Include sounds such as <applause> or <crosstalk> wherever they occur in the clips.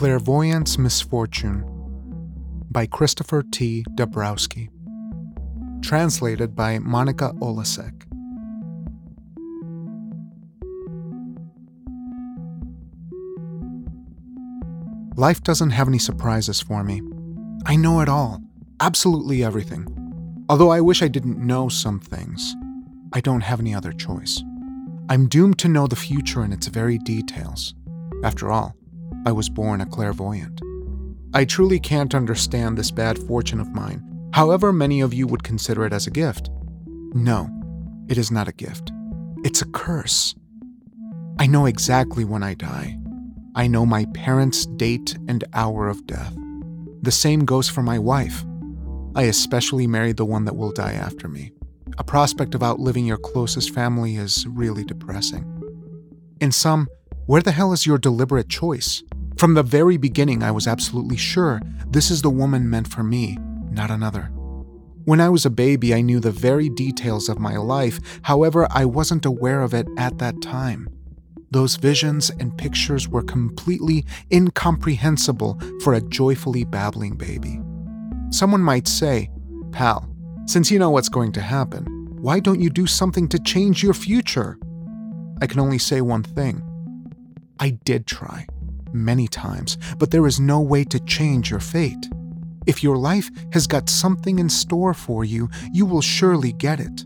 Clairvoyant's Misfortune by Christopher T. Dabrowski. Translated by Monika Olasek. Life doesn't have any surprises for me. I know it all, absolutely everything. Although I wish I didn't know some things, I don't have any other choice. I'm doomed to know the future in its very details. After all, I was born a clairvoyant. I truly can't understand this bad fortune of mine, however, many of you would consider it as a gift. No, it is not a gift. It's a curse. I know exactly when I die. I know my parents' date and hour of death. The same goes for my wife. I especially married the one that will die after me. A prospect of outliving your closest family is really depressing. In sum, where the hell is your deliberate choice? From the very beginning, I was absolutely sure this is the woman meant for me, not another. When I was a baby, I knew the very details of my life, however, I wasn't aware of it at that time. Those visions and pictures were completely incomprehensible for a joyfully babbling baby. Someone might say, Pal, since you know what's going to happen, why don't you do something to change your future? I can only say one thing. I did try, many times, but there is no way to change your fate. If your life has got something in store for you, you will surely get it.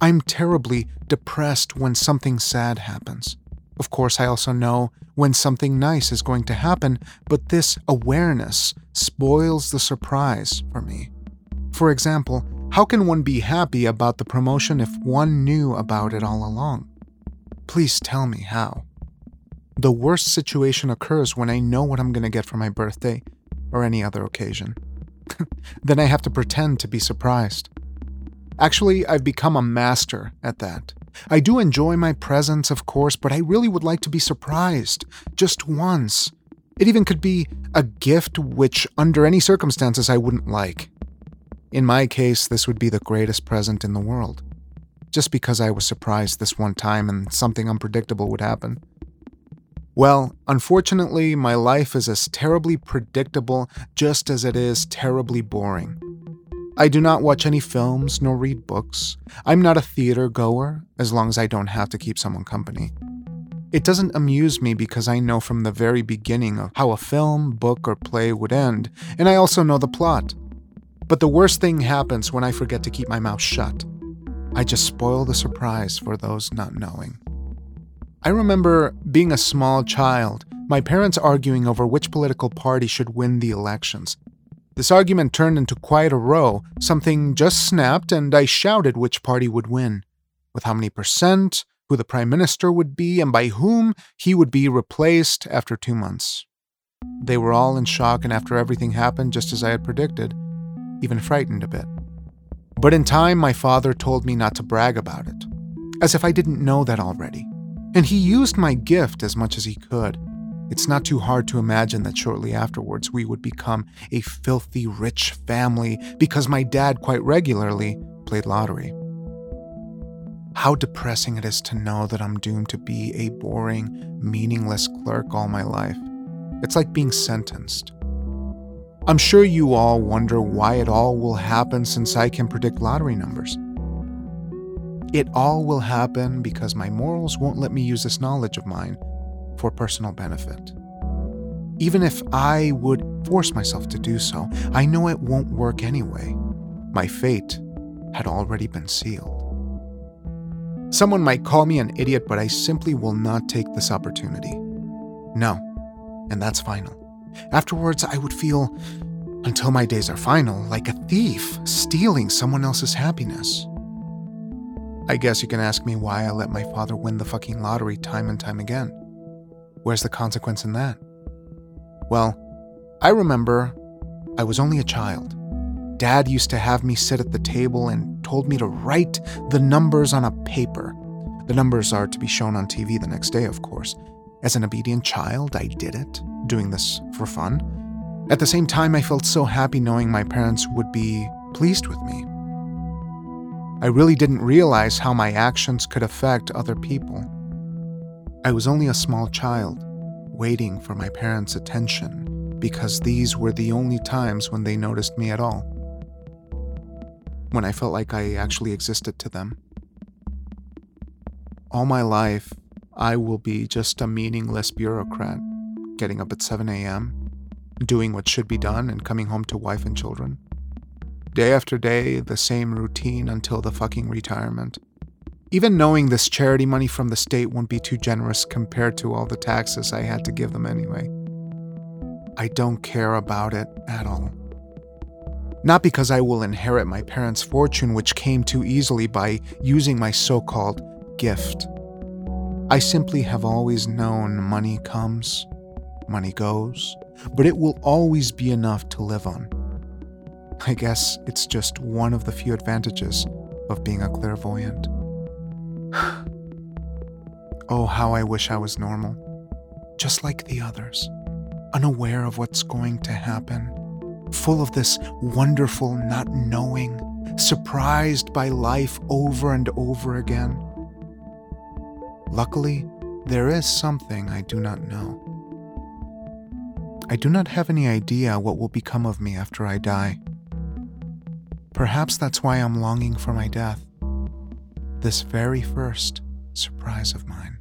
I'm terribly depressed when something sad happens. Of course, I also know when something nice is going to happen, but this awareness spoils the surprise for me. For example, how can one be happy about the promotion if one knew about it all along? Please tell me how. The worst situation occurs when I know what I'm going to get for my birthday or any other occasion. <laughs> then I have to pretend to be surprised. Actually, I've become a master at that. I do enjoy my presents, of course, but I really would like to be surprised, just once. It even could be a gift which, under any circumstances, I wouldn't like. In my case, this would be the greatest present in the world. Just because I was surprised this one time and something unpredictable would happen. Well, unfortunately, my life is as terribly predictable just as it is terribly boring. I do not watch any films nor read books. I'm not a theater goer, as long as I don't have to keep someone company. It doesn't amuse me because I know from the very beginning of how a film, book, or play would end, and I also know the plot. But the worst thing happens when I forget to keep my mouth shut. I just spoil the surprise for those not knowing. I remember being a small child, my parents arguing over which political party should win the elections, this argument turned into quite a row. Something just snapped, and I shouted which party would win, with how many percent, who the prime minister would be, and by whom he would be replaced after two months. They were all in shock, and after everything happened just as I had predicted, even frightened a bit. But in time, my father told me not to brag about it, as if I didn't know that already. And he used my gift as much as he could. It's not too hard to imagine that shortly afterwards we would become a filthy rich family because my dad quite regularly played lottery. How depressing it is to know that I'm doomed to be a boring, meaningless clerk all my life. It's like being sentenced. I'm sure you all wonder why it all will happen since I can predict lottery numbers. It all will happen because my morals won't let me use this knowledge of mine for personal benefit. Even if I would force myself to do so, I know it won't work anyway. My fate had already been sealed. Someone might call me an idiot, but I simply will not take this opportunity. No, and that's final. Afterwards, I would feel, until my days are final, like a thief stealing someone else's happiness. I guess you can ask me why I let my father win the fucking lottery time and time again. Where's the consequence in that? Well, I remember I was only a child. Dad used to have me sit at the table and told me to write the numbers on a paper. The numbers are to be shown on TV the next day, of course. As an obedient child, I did it, doing this for fun. At the same time, I felt so happy knowing my parents would be pleased with me. I really didn't realize how my actions could affect other people. I was only a small child, waiting for my parents' attention because these were the only times when they noticed me at all. When I felt like I actually existed to them. All my life, I will be just a meaningless bureaucrat, getting up at 7 a.m., doing what should be done, and coming home to wife and children. Day after day, the same routine until the fucking retirement. Even knowing this charity money from the state won't be too generous compared to all the taxes I had to give them anyway. I don't care about it at all. Not because I will inherit my parents' fortune, which came too easily by using my so called gift. I simply have always known money comes, money goes, but it will always be enough to live on. I guess it's just one of the few advantages of being a clairvoyant. <sighs> oh, how I wish I was normal. Just like the others, unaware of what's going to happen, full of this wonderful not knowing, surprised by life over and over again. Luckily, there is something I do not know. I do not have any idea what will become of me after I die. Perhaps that's why I'm longing for my death this very first surprise of mine.